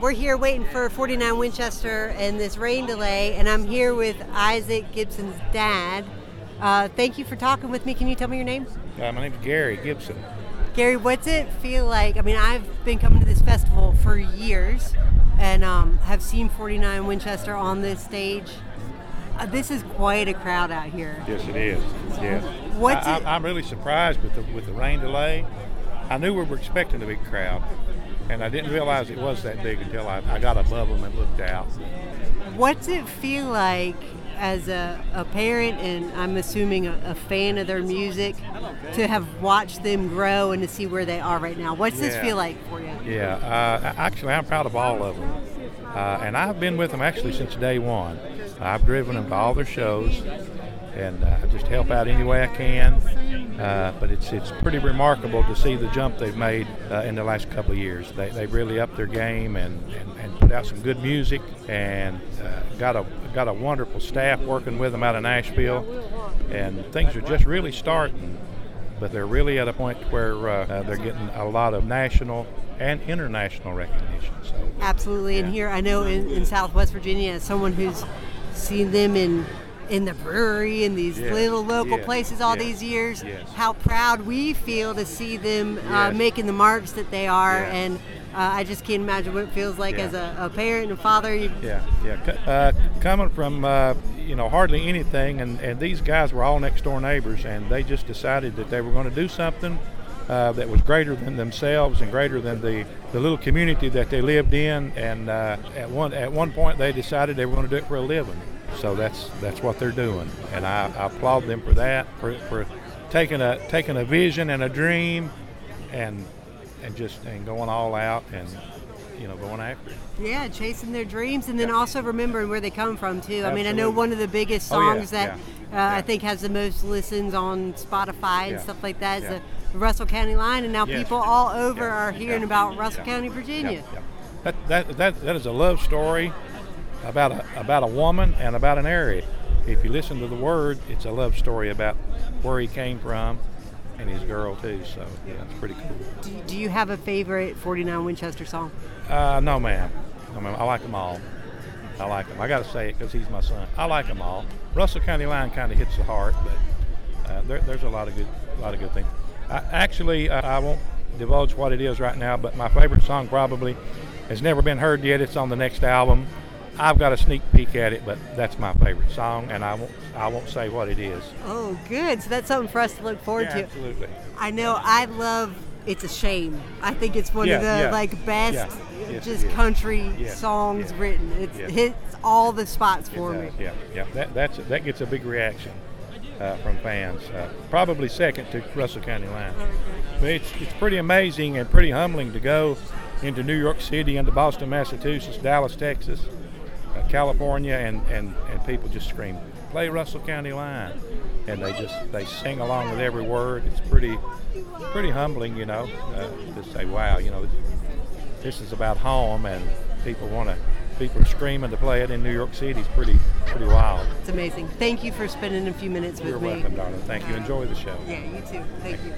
We're here waiting for 49 Winchester and this rain delay, and I'm here with Isaac Gibson's dad. Uh, thank you for talking with me. Can you tell me your name? Uh, my name's Gary Gibson. Gary, what's it feel like? I mean, I've been coming to this festival for years and um, have seen 49 Winchester on this stage. Uh, this is quite a crowd out here. Yes, it is. Yes. What's I, am really surprised with the with the rain delay. I knew we were expecting a big crowd, and I didn't realize it was that big until I, I got above them and looked out. What's it feel like as a, a parent and I'm assuming a, a, fan of their music to have watched them grow and to see where they are right now? What's yeah. this feel like for you? Yeah, uh, actually, I'm proud of all of them. Uh, and I've been with them actually since day one. I've driven them to all their shows and uh, just help out any way I can. Uh, but it's it's pretty remarkable to see the jump they've made uh, in the last couple of years. They, they've really upped their game and, and, and put out some good music and uh, got a got a wonderful staff working with them out of Nashville. And things are just really starting, but they're really at a point where uh, uh, they're getting a lot of national and international recognition. So absolutely, yeah. and here I know in, in Southwest Virginia, as someone who's seen them in in the brewery in these yes, little local yes, places all yes, these years. How proud we feel to see them uh, making the marks that they are, and uh, I just can't imagine what it feels like as a, a parent and a father. You, Yeah, yeah. Uh, coming from uh, you know hardly anything, and, and these guys were all next door neighbors, and they just decided that they were going to do something uh, that was greater than themselves and greater than the, the little community that they lived in. And uh, at one at one point, they decided they were going to do it for a living. So that's that's what they're doing, and I, I applaud them for that, for, for taking a taking a vision and a dream, and and just and going all out and you know going after it. Yeah, chasing their dreams, and then also remembering where they come from too. I mean, I know one of the biggest Oh, yeah, songs that yeah, uh, I think has the most listens on Spotify and Yeah, stuff like that is yeah. the Russell County Line, and now Yes. people all over Yeah, are hearing yeah, about Russell yeah, County, Virginia. Yeah, yeah. That, that, that, that is a love story about a, about a woman and about an area. If you listen to the word, it's a love story about where he came from and his girl too. So yeah, it's pretty cool. Do, do you have a favorite 49 Winchester song? Uh, no, ma'am. No, ma'am. I like them all. I like them. I got to say it because he's my son. I like them all. Russell County Line kind of hits the heart, but uh, there, there's a lot of good, a lot of good things. I, actually, uh, I won't divulge what it is right now, but my favorite song probably has never been heard yet. It's on the next album. I've got a sneak peek at it, but that's my favorite song, and I won't, I won't say what it is. Oh, good. So that's something for us to look forward Yeah, to. absolutely. I know. I love. It's a shame. I think it's one of the Yeah, yeah. like best Yeah. Yes, just country Yeah, songs yeah, written. It yeah. hits all the spots for me. Yeah, yeah. That that's that gets a big reaction uh, from fans. Uh, probably second to Russell County Line. But it's it's pretty amazing and pretty humbling to go into New York City, into Boston, Massachusetts, Dallas, Texas, California, and, and, and people just scream, "Play Russell County Line," and they just they sing along with every word. It's pretty pretty humbling, you know, uh, to say, "Wow, you know, this, is about home," and people want to. People are screaming to play it in New York City. It's pretty, pretty wild. It's amazing. Thank you for spending a few minutes with You're me. welcome, darling. Thank you. Enjoy the show. Yeah, you too. Thank you.